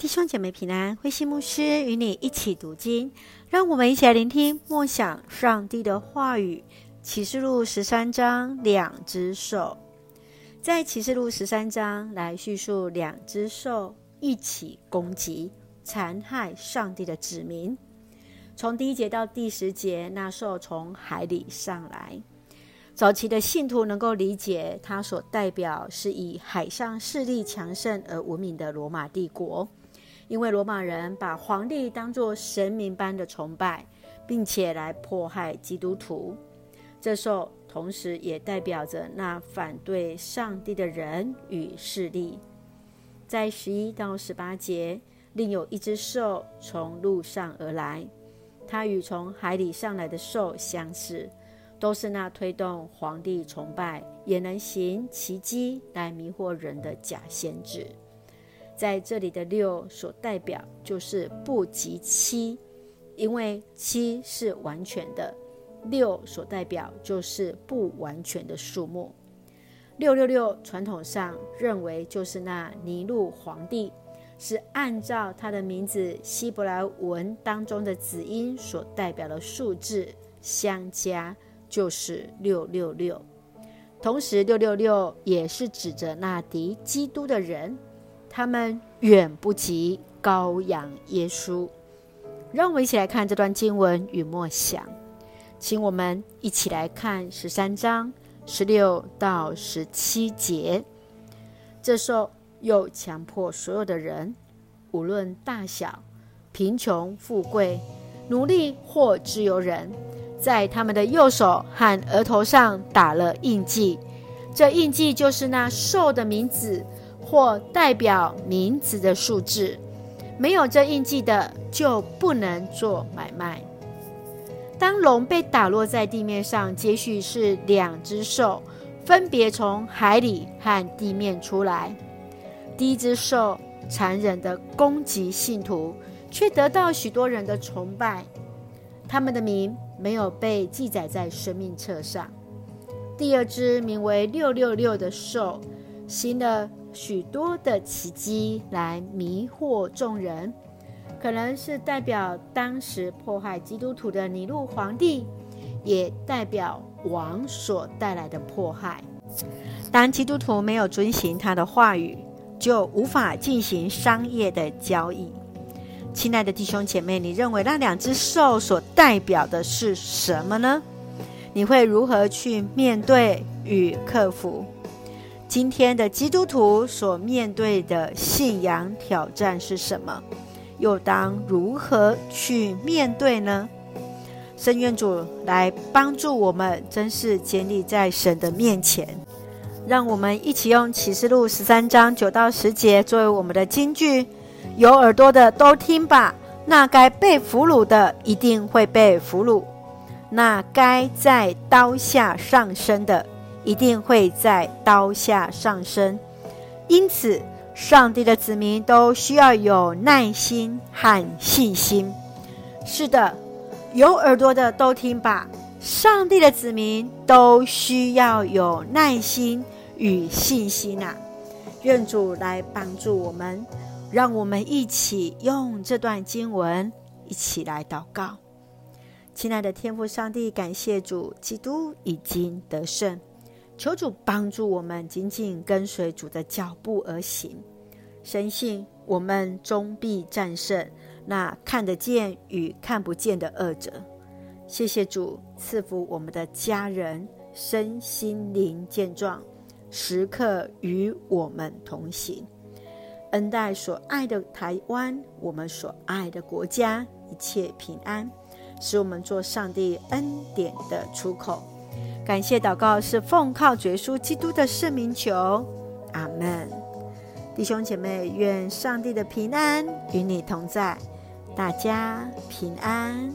弟兄姐妹平安，灰心牧师与你一起读经，让我们一起来聆听默想上帝的话语。启示录十三章，两只兽，在启示录十三章来叙述两只兽一起攻击、残害上帝的子民。从第一节到第十节，那兽从海里上来。早期的信徒能够理解，它所代表是以海上势力强盛而闻名的罗马帝国。因为罗马人把皇帝当作神明般的崇拜，并且来迫害基督徒，这兽同时也代表着那反对上帝的人与势力。在十一到十八节，另有一只兽从陆上而来，它与从海里上来的兽相似，都是那推动皇帝崇拜，也能行奇迹来迷惑人的假先知。在这里的六所代表就是不及七，因为七是完全的，六所代表就是不完全的数目。六六六传统上认为就是那尼禄皇帝，是按照他的名字希伯来文当中的子音所代表的数字相加，就是六六六。同时，六六六也是指着那敌基督的人。他们远不及羔羊耶稣。让我们一起来看这段经文与默想，请我们一起来看十三章十六到十七节。这兽又强迫所有的人，无论大小、贫穷富贵、奴隶或自由人，在他们的右手和额头上打了印记。这印记就是那兽的名字。或代表名字的数字，没有这印记的就不能做买卖。当龙被打落在地面上，接续是两只兽，分别从海里和地面出来。第一只兽残忍地攻击信徒，却得到许多人的崇拜。他们的名没有被记载在生命册上。第二只名为六六六的兽，行了。许多的奇迹来迷惑众人，可能是代表当时迫害基督徒的尼禄皇帝，也代表王所带来的迫害。当基督徒没有遵行他的话语，就无法进行商业的交易。亲爱的弟兄姐妹，你认为那两只兽所代表的是什么呢？你会如何去面对与克服？今天的基督徒所面对的信仰挑战是什么？又当如何去面对呢？深愿主来帮助我们，真是坚立在神的面前。让我们一起用启示录十三章九到十节作为我们的金句：有耳朵的都听吧。那该被俘虏的一定会被俘虏，那该在刀下上升的。一定会在刀下上升，因此，上帝的子民都需要有耐心和信心。是的，有耳朵的都听吧。上帝的子民都需要有耐心与信心呐、愿主来帮助我们，让我们一起用这段经文一起来祷告。亲爱的天父上帝，感谢主，基督已经得胜。求主帮助我们紧紧跟随主的脚步而行，深信我们终必战胜那看得见与看不见的恶者。谢谢主赐福我们的家人身心灵健壮，时刻与我们同行，恩待所爱的台湾，我们所爱的国家一切平安，使我们做上帝恩典的出口。感谢祷告是奉靠主耶稣基督的圣名求，阿门。弟兄姐妹，愿上帝的平安与你同在，大家平安。